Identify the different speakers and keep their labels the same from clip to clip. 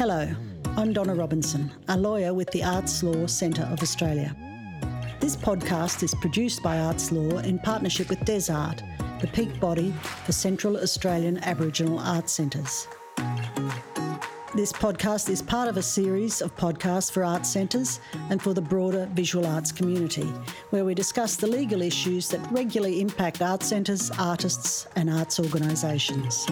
Speaker 1: Hello, I'm Donna Robinson, a lawyer with the Arts Law Centre of Australia. This podcast is produced by Arts Law in partnership with DesArt, the peak body for Central Australian Aboriginal Arts Centres. This podcast is part of a series of podcasts for arts centres and for the broader visual arts community, where we discuss the legal issues that regularly impact arts centres, artists, and arts organisations.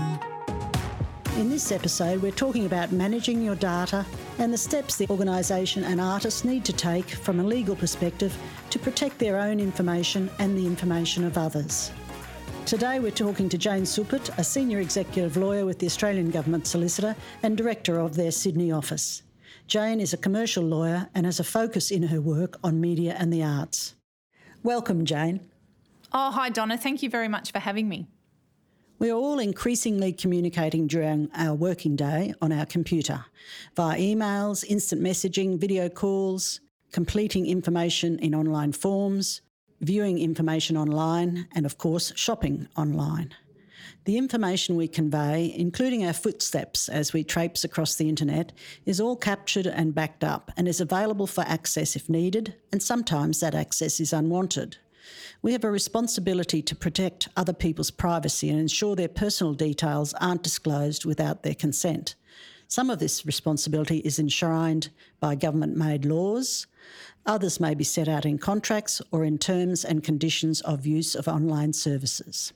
Speaker 1: In this episode, we're talking about managing your data and the steps the organisation and artists need to take from a legal perspective to protect their own information and the information of others. Today we're talking to Jane Supit, a senior executive lawyer with the Australian Government Solicitor and director of their Sydney office. Jane is a commercial lawyer and has a focus in her work on media and the arts. Welcome, Jane.
Speaker 2: Oh, hi, Donna. Thank you very much for having me.
Speaker 1: We are all increasingly communicating during our working day on our computer via emails, instant messaging, video calls, completing information in online forms, viewing information online, and of course, shopping online. The information we convey, including our footsteps as we traipse across the internet, is all captured and backed up and is available for access if needed, and sometimes that access is unwanted. We have a responsibility to protect other people's privacy and ensure their personal details aren't disclosed without their consent. Some of this responsibility is enshrined by government made laws. Others may be set out in contracts or in terms and conditions of use of online services.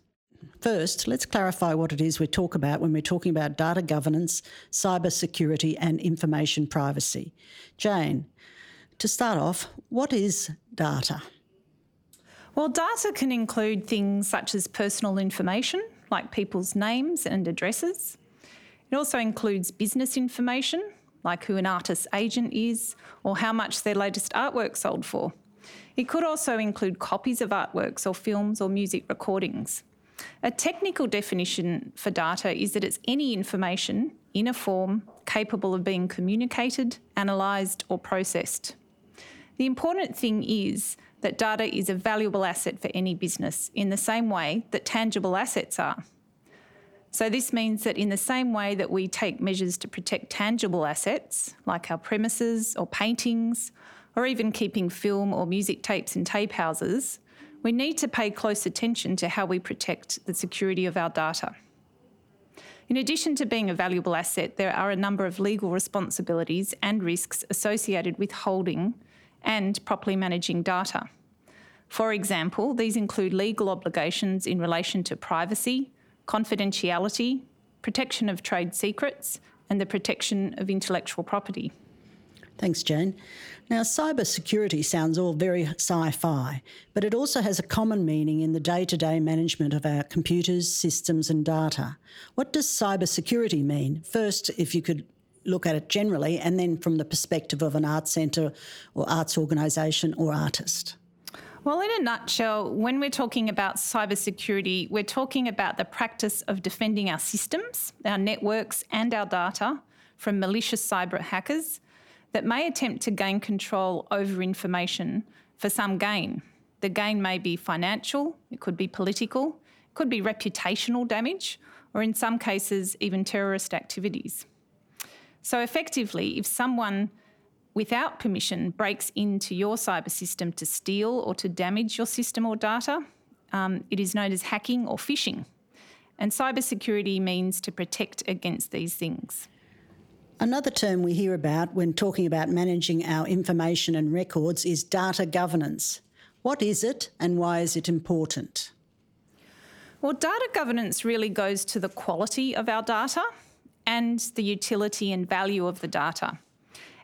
Speaker 1: First, let's clarify what it is we talk about when we're talking about data governance, cyber security, and information privacy. Jane, to start off, what is data?
Speaker 2: Well, data can include things such as personal information, like people's names and addresses. It also includes business information, like who an artist's agent is or how much their latest artwork sold for. It could also include copies of artworks or films or music recordings. A technical definition for data is that it's any information in a form capable of being communicated, analysed, or processed. The important thing is that data is a valuable asset for any business in the same way that tangible assets are. So, this means that in the same way that we take measures to protect tangible assets, like our premises or paintings, or even keeping film or music tapes in tape houses, we need to pay close attention to how we protect the security of our data. In addition to being a valuable asset, there are a number of legal responsibilities and risks associated with holding and properly managing data. For example, these include legal obligations in relation to privacy, confidentiality, protection of trade secrets, and the protection of intellectual property.
Speaker 1: Thanks, Jane. Now, cybersecurity sounds all very sci fi, but it also has a common meaning in the day to day management of our computers, systems, and data. What does cybersecurity mean? First, if you could look at it generally, and then from the perspective of an arts centre or arts organisation or artist.
Speaker 2: Well, in a nutshell, when we're talking about cybersecurity, we're talking about the practice of defending our systems, our networks, and our data from malicious cyber hackers that may attempt to gain control over information for some gain. The gain may be financial, it could be political, it could be reputational damage, or in some cases, even terrorist activities. So, effectively, if someone without permission breaks into your cyber system to steal or to damage your system or data, um, it is known as hacking or phishing. And cybersecurity means to protect against these things.
Speaker 1: Another term we hear about when talking about managing our information and records is data governance. What is it and why is it important?
Speaker 2: Well, data governance really goes to the quality of our data and the utility and value of the data.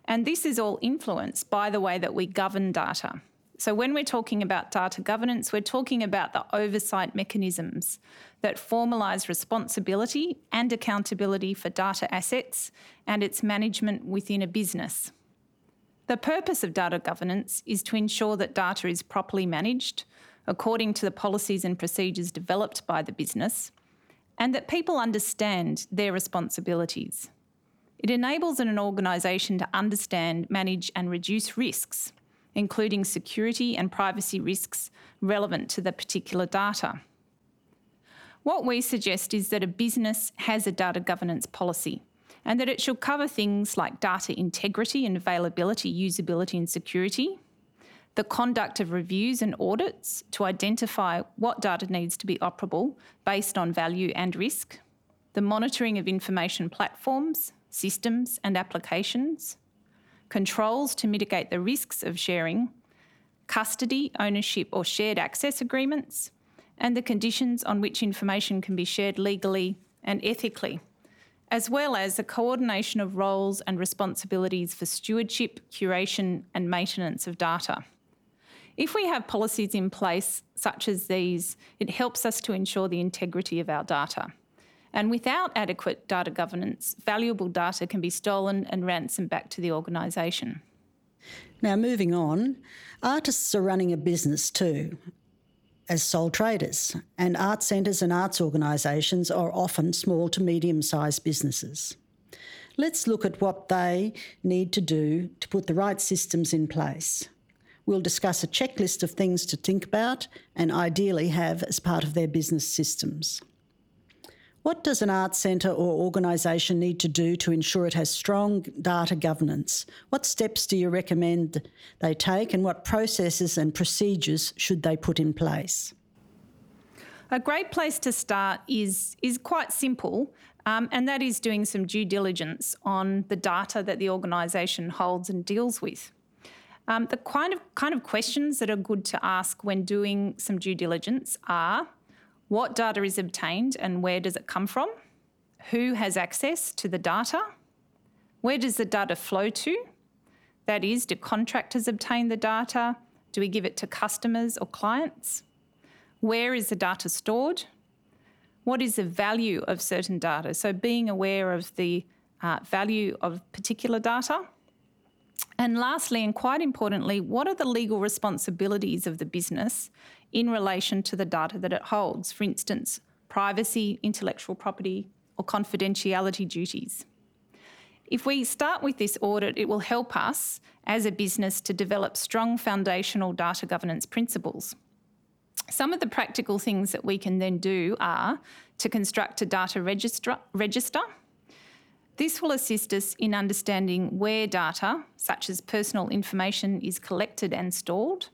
Speaker 2: And this is all influenced by the way that we govern data. So, when we're talking about data governance, we're talking about the oversight mechanisms that formalise responsibility and accountability for data assets and its management within a business. The purpose of data governance is to ensure that data is properly managed according to the policies and procedures developed by the business and that people understand their responsibilities. It enables an organisation to understand, manage, and reduce risks, including security and privacy risks relevant to the particular data. What we suggest is that a business has a data governance policy, and that it should cover things like data integrity and availability, usability and security, the conduct of reviews and audits to identify what data needs to be operable based on value and risk, the monitoring of information platforms, systems, and applications, controls to mitigate the risks of sharing, custody, ownership, or shared access agreements, and the conditions on which information can be shared legally and ethically, as well as the coordination of roles and responsibilities for stewardship, curation, and maintenance of data. If we have policies in place such as these, it helps us to ensure the integrity of our data. And without adequate data governance, valuable data can be stolen and ransomed back to the organisation.
Speaker 1: Now, moving on, artists are running a business too as sole traders, and art centres and arts organisations are often small to medium sized businesses. Let's look at what they need to do to put the right systems in place. We'll discuss a checklist of things to think about and ideally have as part of their business systems. What does an arts centre or organisation need to do to ensure it has strong data governance? What steps do you recommend they take and what processes and procedures should they put in place?
Speaker 2: A great place to start is, is quite simple, um, and that is doing some due diligence on the data that the organisation holds and deals with. Um, the kind of kind of questions that are good to ask when doing some due diligence are: what data is obtained and where does it come from? Who has access to the data? Where does the data flow to? That is, do contractors obtain the data? Do we give it to customers or clients? Where is the data stored? What is the value of certain data? So, being aware of the uh, value of particular data and lastly, and quite importantly, what are the legal responsibilities of the business in relation to the data that it holds? For instance, privacy, intellectual property, or confidentiality duties. If we start with this audit, it will help us as a business to develop strong foundational data governance principles. Some of the practical things that we can then do are to construct a data register, register this will assist us in understanding where data, such as personal information, is collected and stored.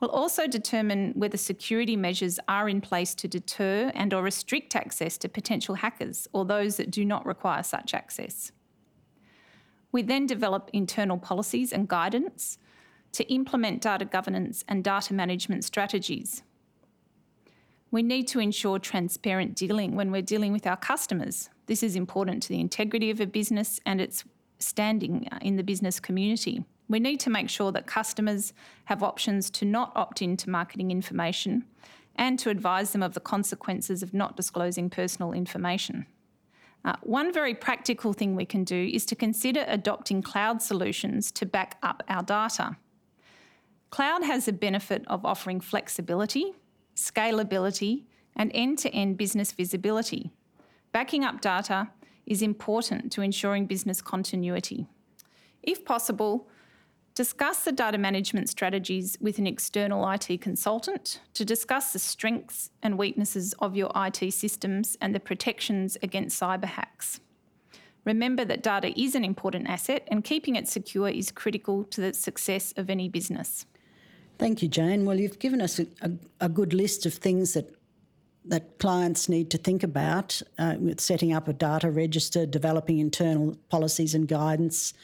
Speaker 2: Will also determine whether security measures are in place to deter and or restrict access to potential hackers or those that do not require such access. We then develop internal policies and guidance to implement data governance and data management strategies. We need to ensure transparent dealing when we're dealing with our customers this is important to the integrity of a business and its standing uh, in the business community. We need to make sure that customers have options to not opt into marketing information and to advise them of the consequences of not disclosing personal information. Uh, one very practical thing we can do is to consider adopting cloud solutions to back up our data. Cloud has the benefit of offering flexibility, scalability, and end to end business visibility. Backing up data is important to ensuring business continuity. If possible, discuss the data management strategies with an external IT consultant to discuss the strengths and weaknesses of your IT systems and the protections against cyber hacks. Remember that data is an important asset and keeping it secure is critical to the success of any business.
Speaker 1: Thank you, Jane. Well, you've given us a, a, a good list of things that that clients need to think about uh, with setting up a data register, developing internal policies and guidance,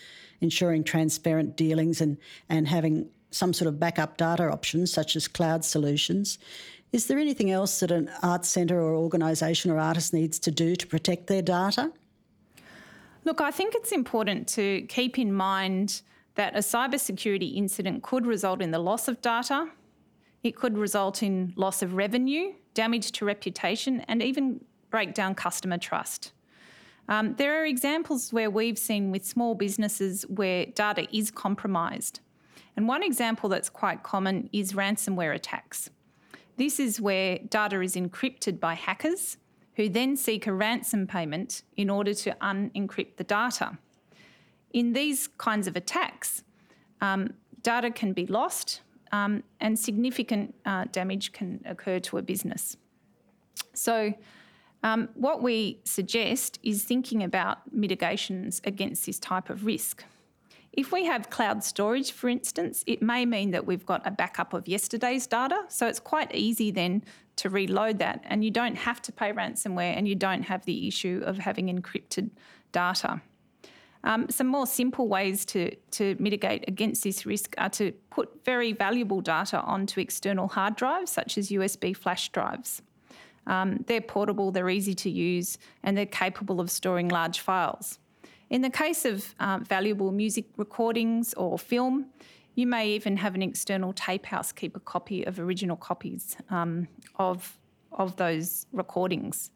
Speaker 1: ensuring transparent dealings, and, and having some sort of backup data options such as cloud solutions. Is there anything else that an arts centre or organisation or artist needs to do to protect their data?
Speaker 2: Look, I think it's important to keep in mind that a cybersecurity incident could result in the loss of data, it could result in loss of revenue damage to reputation, and even break down customer trust. Um, there are examples where we've seen with small businesses where data is compromised. And one example that's quite common is ransomware attacks. This is where data is encrypted by hackers who then seek a ransom payment in order to unencrypt the data. In these kinds of attacks, um, data can be lost um, and significant uh, damage can occur to a business. So, Um, what we suggest is thinking about mitigations against this type of risk. If we have cloud storage, for instance, it may mean that we've got a backup of yesterday's data. So it's quite easy then to reload that, and you don't have to pay ransomware and you don't have the issue of having encrypted data. Um, some more simple ways to, to mitigate against this risk are to put very valuable data onto external hard drives, such as USB flash drives. Um, they're portable, they're easy to use, and they're capable of storing large files. In the case of um, valuable music recordings or film, you may even have an external tape house keep a copy of original copies um, of, of those recordings.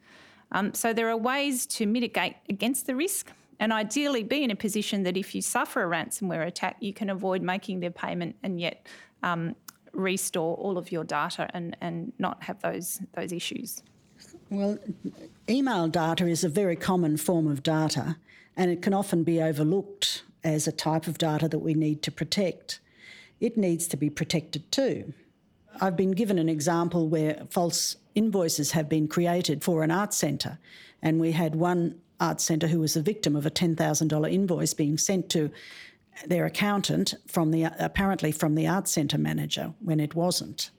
Speaker 2: Um, so there are ways to mitigate against the risk and ideally be in a position that if you suffer a ransomware attack, you can avoid making their payment and yet um, restore all of your data and, and not have those, those issues.
Speaker 1: Well, email data is a very common form of data and it can often be overlooked as a type of data that we need to protect. It needs to be protected too. I've been given an example where false invoices have been created for an art centre, and we had one art centre who was the victim of a $10,000 invoice being sent to their accountant from the apparently from the art centre manager when it wasn't.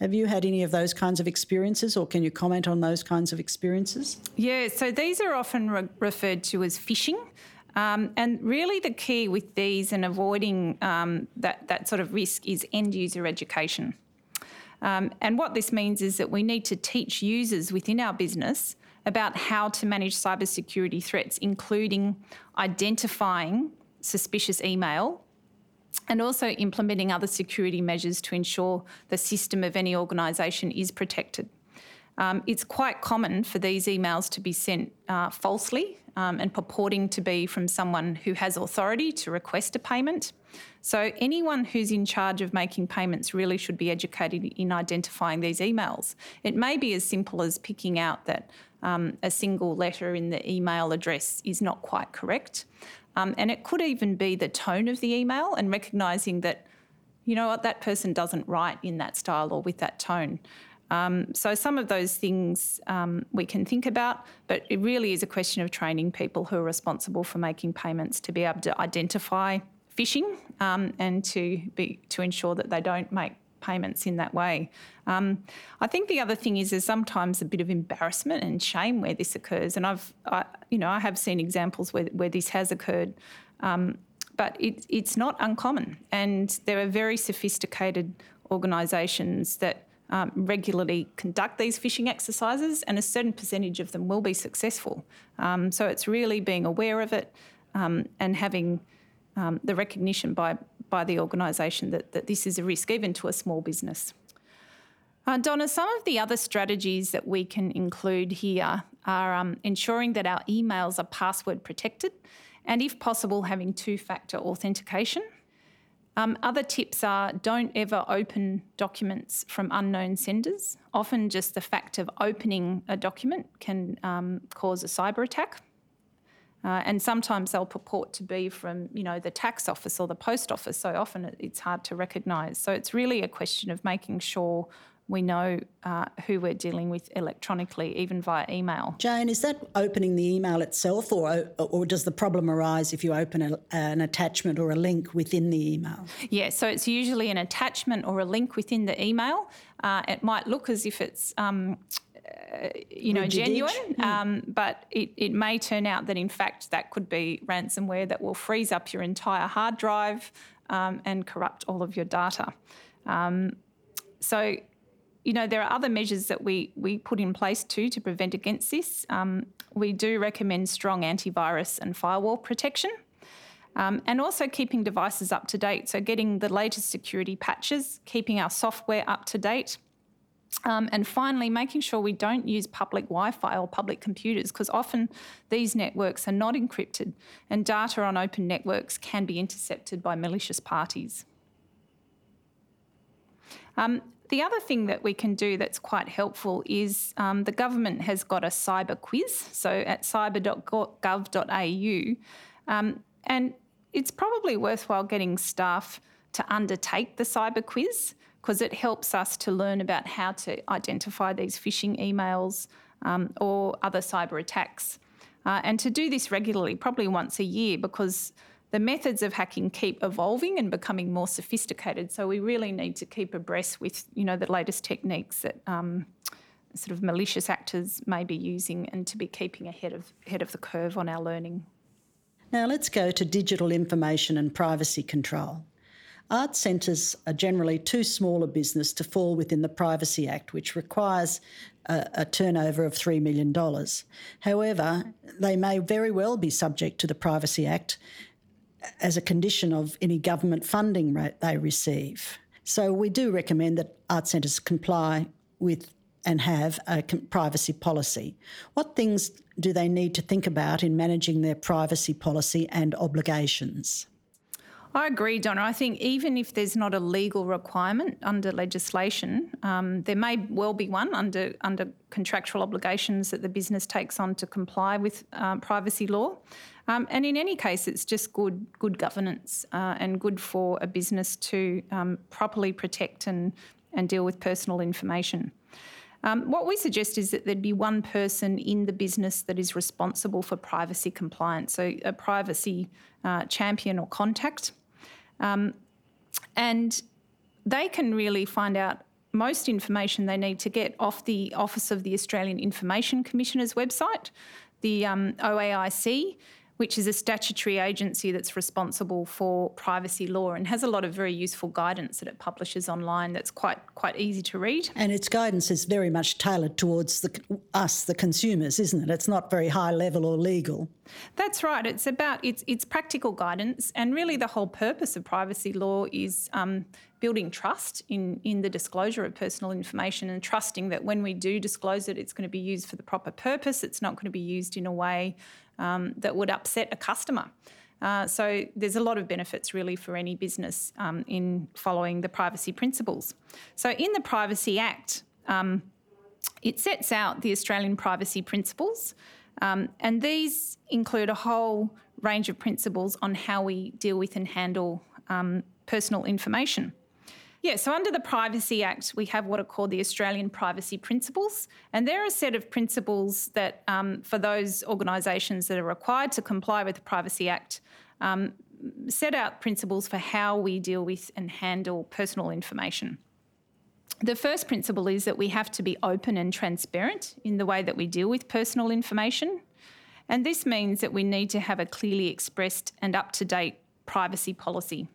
Speaker 1: Have you had any of those kinds of experiences, or can you comment on those kinds of experiences?
Speaker 2: Yeah, so these are often re- referred to as phishing. Um, and really, the key with these and avoiding um, that, that sort of risk is end user education. Um, and what this means is that we need to teach users within our business about how to manage cybersecurity threats, including identifying suspicious email and also implementing other security measures to ensure the system of any organisation is protected. Um, it's quite common for these emails to be sent uh, falsely um, and purporting to be from someone who has authority to request a payment. So, anyone who's in charge of making payments really should be educated in identifying these emails. It may be as simple as picking out that um, a single letter in the email address is not quite correct. Um, and it could even be the tone of the email and recognising that, you know what, that person doesn't write in that style or with that tone. Um, so some of those things um, we can think about, but it really is a question of training people who are responsible for making payments to be able to identify phishing um, and to be to ensure that they don't make payments in that way. Um, I think the other thing is there's sometimes a bit of embarrassment and shame where this occurs, and I've, I, you know, I have seen examples where, where this has occurred, um, but it, it's not uncommon, and there are very sophisticated organisations that. Um, regularly conduct these phishing exercises, and a certain percentage of them will be successful. Um, so it's really being aware of it um, and having um, the recognition by by the organisation that, that this is a risk, even to a small business. Uh, Donna, some of the other strategies that we can include here are um, ensuring that our emails are password protected and, if possible, having two factor authentication. Um, other tips are don't ever open documents from unknown senders. Often, just the fact of opening a document can um, cause a cyber attack. Uh, and sometimes they'll purport to be from, you know, the tax office or the post office. So often it's hard to recognise. So it's really a question of making sure we know uh, who we're dealing with electronically, even via email.
Speaker 1: Jane, is that opening the email itself, or or does the problem arise if you open a, an attachment or a link within the email?
Speaker 2: Yeah, so it's usually an attachment or a link within the email. Uh, it might look as if it's um, uh, you know, genuine, mm. um, but it, it may turn out that in fact that could be ransomware that will freeze up your entire hard drive um, and corrupt all of your data. Um, so, you know, there are other measures that we, we put in place too to prevent against this. Um, we do recommend strong antivirus and firewall protection. Um, and also keeping devices up to date. So, getting the latest security patches, keeping our software up to date, um, and finally, making sure we don't use public Wi Fi or public computers because often these networks are not encrypted and data on open networks can be intercepted by malicious parties. Um, the other thing that we can do that's quite helpful is um, the government has got a cyber quiz, so at cyber.gov.au, um, and it's probably worthwhile getting staff to undertake the cyber quiz because it helps us to learn about how to identify these phishing emails um, or other cyber attacks. Uh, and to do this regularly, probably once a year, because the methods of hacking keep evolving and becoming more sophisticated. So we really need to keep abreast with, you know, the latest techniques that um, sort of malicious actors may be using, and to be keeping ahead of ahead of the curve on our learning.
Speaker 1: Now let's go to digital information and privacy control. Art centres are generally too small a business to fall within the Privacy Act, which requires a, a, turnover of $3 million. However, they may very well be subject to the Privacy Act as a condition of any government funding they receive. So we do recommend that art centres comply with and have a privacy policy. What things do they need to think about in managing their privacy policy and obligations?
Speaker 2: I agree, Donna. I think even if there's not a legal requirement under legislation, um, there may well be one under under contractual obligations that the business takes on to comply with um, privacy law. Um, and in any case, it's just good good governance uh, and good for a business to um, properly protect and and deal with personal information. Um, what we suggest is that there'd be one person in the business that is responsible for privacy compliance, so a privacy uh, champion or contact. Um, and they can really find out most information they need to get off the Office of the Australian Information Commissioner's website, the um, OAIC which is a statutory agency that's responsible for privacy law and has a lot of very useful guidance that it publishes online that's quite quite easy to read.
Speaker 1: And its guidance is very much tailored towards the, us, the consumers, isn't it? It's not very high level or legal.
Speaker 2: That's right. It's about it's it's practical guidance, and really the whole purpose of privacy law is um, building trust in in the disclosure of personal information and trusting that when we do disclose it, it's going to be used for the proper purpose. It's not going to be used in a way um, that would upset a customer. Uh, so there's a lot of benefits really for any business um, in following the privacy principles. So in the Privacy Act, um, it sets out the Australian privacy principles, um, and these include a whole range of principles on how we deal with and handle um, personal information. Yeah, so under the Privacy Act, we have what are called the Australian Privacy Principles, and they're a set of principles that, um, for those organisations that are required to comply with the Privacy Act, um, set out principles for how we deal with and handle personal information. The first principle is that we have to be open and transparent in the way that we deal with personal information. And this means that we need to have a clearly expressed and up to date privacy policy.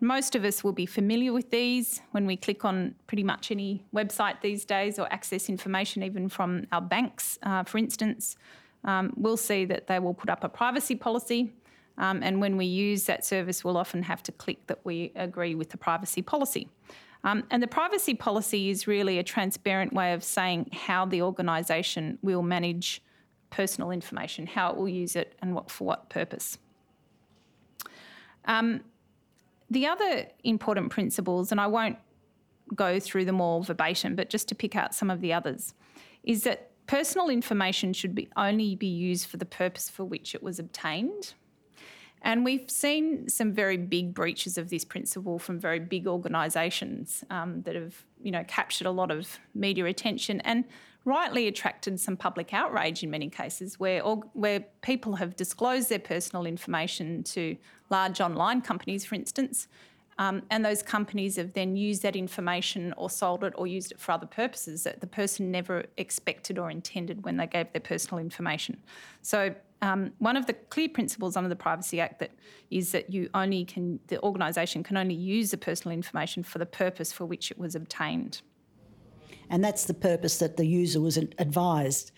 Speaker 2: Most of us will be familiar with these when we click on pretty much any website these days or access information even from our banks, uh, for instance. Um, we'll see that they will put up a privacy policy. Um, and when we use that service, we'll often have to click that we agree with the privacy policy. Um, and the privacy policy is really a transparent way of saying how the organisation will manage personal information, how it will use it, and what, for what purpose. Um, the other important principles, and I won't go through them all verbatim, but just to pick out some of the others, is that personal information should be only be used for the purpose for which it was obtained. And we've seen some very big breaches of this principle from very big organisations um, that have, you know, captured a lot of media attention and rightly attracted some public outrage in many cases, where where people have disclosed their personal information to large online companies, for instance, um, and those companies have then used that information or sold it or used it for other purposes that the person never expected or intended when they gave their personal information. So um, one of the clear principles under the Privacy Act that is that you only can the organisation can only use the personal information for the purpose for which it was obtained.
Speaker 1: And that's the purpose that the user was advised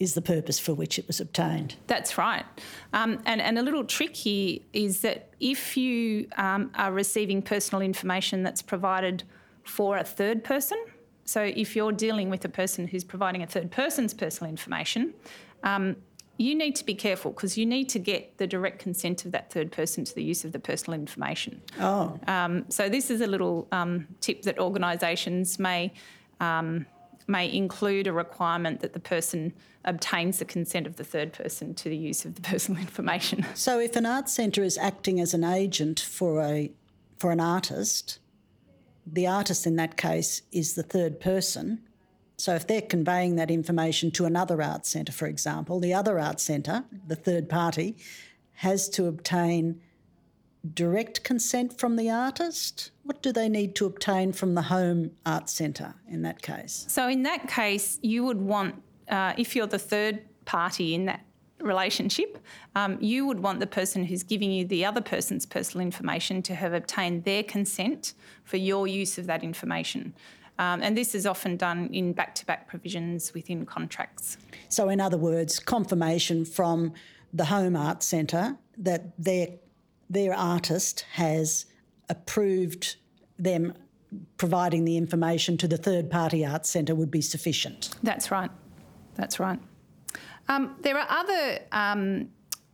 Speaker 1: is the purpose for which it was obtained.
Speaker 2: That's right. Um, and, and a little trick here is that if you um, are receiving personal information that's provided for a third person, so if you're dealing with a person who's providing a third person's personal information, um, you need to be careful because you need to get the direct consent of that third person to the use of the personal information.
Speaker 1: Oh.
Speaker 2: Um, so this is a little um, tip that organisations may um, may include a requirement that the person obtains the consent of the third person to the use of the personal information.
Speaker 1: So, if an art centre is acting as an agent for a for an artist, the artist in that case is the third person, So if they're conveying that information to another art centre, for example, the other art centre, the third party, has to obtain direct consent from the artist? What do they need to obtain from the home art centre in that case?
Speaker 2: So, in that case, you would want, uh, if you're the third party in that relationship, um, you would want the person who's giving you the other person's personal information to have obtained their consent for your use of that information. Um, and this is often done in back to back provisions within contracts.
Speaker 1: So, in other words, confirmation from the Home Art Centre that their, their artist has approved them providing the information to the third party art centre would be sufficient.
Speaker 2: That's right. That's right. Um, there are other um,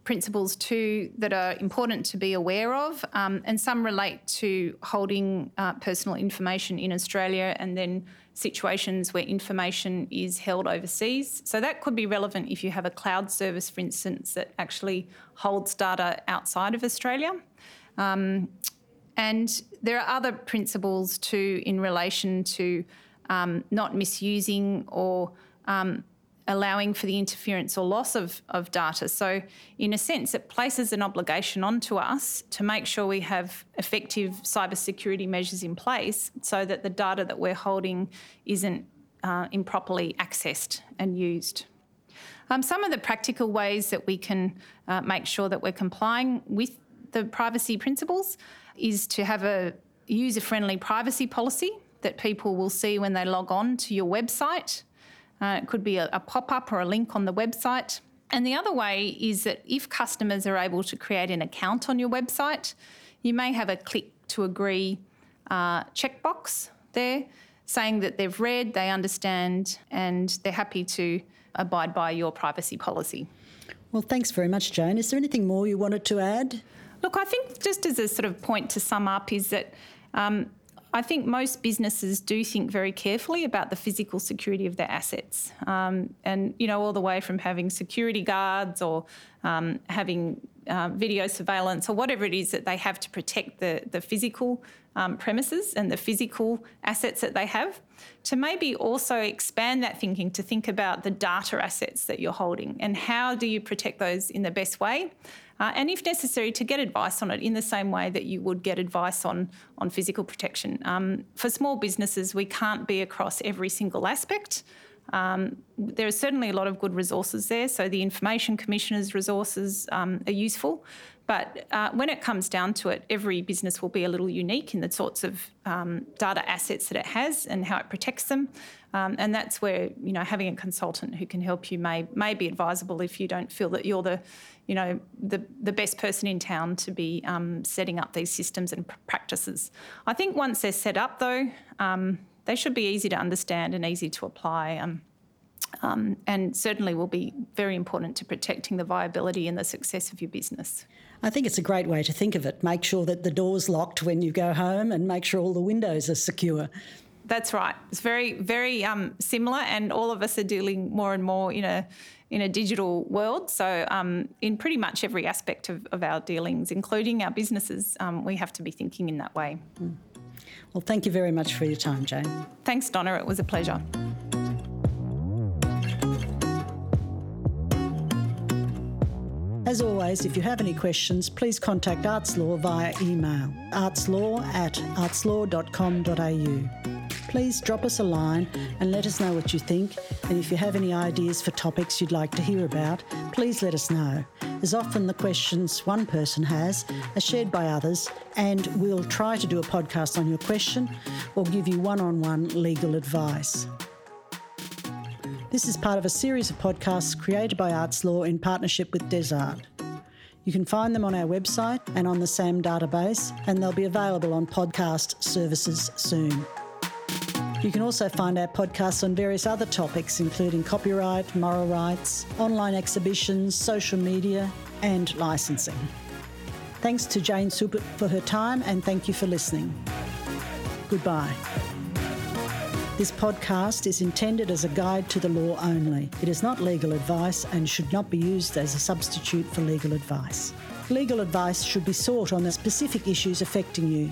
Speaker 2: principles too that are important to be aware of, um, and some relate to holding uh, personal information in Australia and then situations where information is held overseas. So that could be relevant if you have a cloud service, for instance, that actually holds data outside of Australia. Um, and there are other principles too in relation to um, not misusing or um, allowing for the interference or loss of, of data. So, in a sense, it places an obligation onto us to make sure we have effective cybersecurity measures in place so that the data that we're holding isn't uh, improperly accessed and used. Um, some of the practical ways that we can uh, make sure that we're complying with the privacy principles is to have a user friendly privacy policy that people will see when they log on to your website uh, it could be a, a pop up or a link on the website. And the other way is that if customers are able to create an account on your website, you may have a click to agree uh, checkbox there saying that they've read, they understand, and they're happy to abide by your privacy policy.
Speaker 1: Well, thanks very much, Jane. Is there anything more you wanted to add?
Speaker 2: Look, I think just as a sort of point to sum up is that um, I think most businesses do think very carefully about the physical security of their assets. Um, and, you know, all the way from having security guards or um, having uh, video surveillance or whatever it is that they have to protect the, the physical um, premises and the physical assets that they have, to maybe also expand that thinking to think about the data assets that you're holding and how do you protect those in the best way uh, and if necessary, to get advice on it in the same way that you would get advice on, on physical protection. Um, for small businesses, we can't be across every single aspect. Um, there are certainly a lot of good resources there, so the Information Commissioner's resources um, are useful. But uh, when it comes down to it, every business will be a little unique in the sorts of um, data assets that it has and how it protects them. Um, and that's where you know having a consultant who can help you may may be advisable if you don't feel that you're the you know the the best person in town to be um, setting up these systems and practices. I think once they're set up though, um, they should be easy to understand and easy to apply. Um, um, and certainly will be very important to protecting the viability and the success of your business.
Speaker 1: I think it's a great way to think of it. Make sure that the door's locked when you go home and make sure all the windows are secure.
Speaker 2: That's right. It's very, very um, similar, and all of us are dealing more and more in a in a digital world. So, um, in pretty much every aspect of, of, our dealings, including our businesses, um, we have to be thinking in that way. Mm.
Speaker 1: Well, thank you very much for your time, Jane.
Speaker 2: Thanks, Donna. It was a pleasure.
Speaker 1: As always, if you have any questions, please contact Artslaw via email artslaw at artslaw.com.au. Please drop us a line and let us know what you think. And if you have any ideas for topics you'd like to hear about, please let us know. As often the questions one person has are shared by others, and we'll try to do a podcast on your question or give you one on one legal advice. This is part of a series of podcasts created by Arts Law in partnership with Desart. You can find them on our website and on the SAM database, and they'll be available on podcast services soon. You can also find our podcasts on various other topics, including copyright, moral rights, online exhibitions, social media, and licensing. Thanks to Jane Supit for her time, and thank you for listening. Goodbye. This podcast is intended as a guide to the law only. It is not legal advice and should not be used as a substitute for legal advice. Legal advice should be sought on the specific issues affecting you.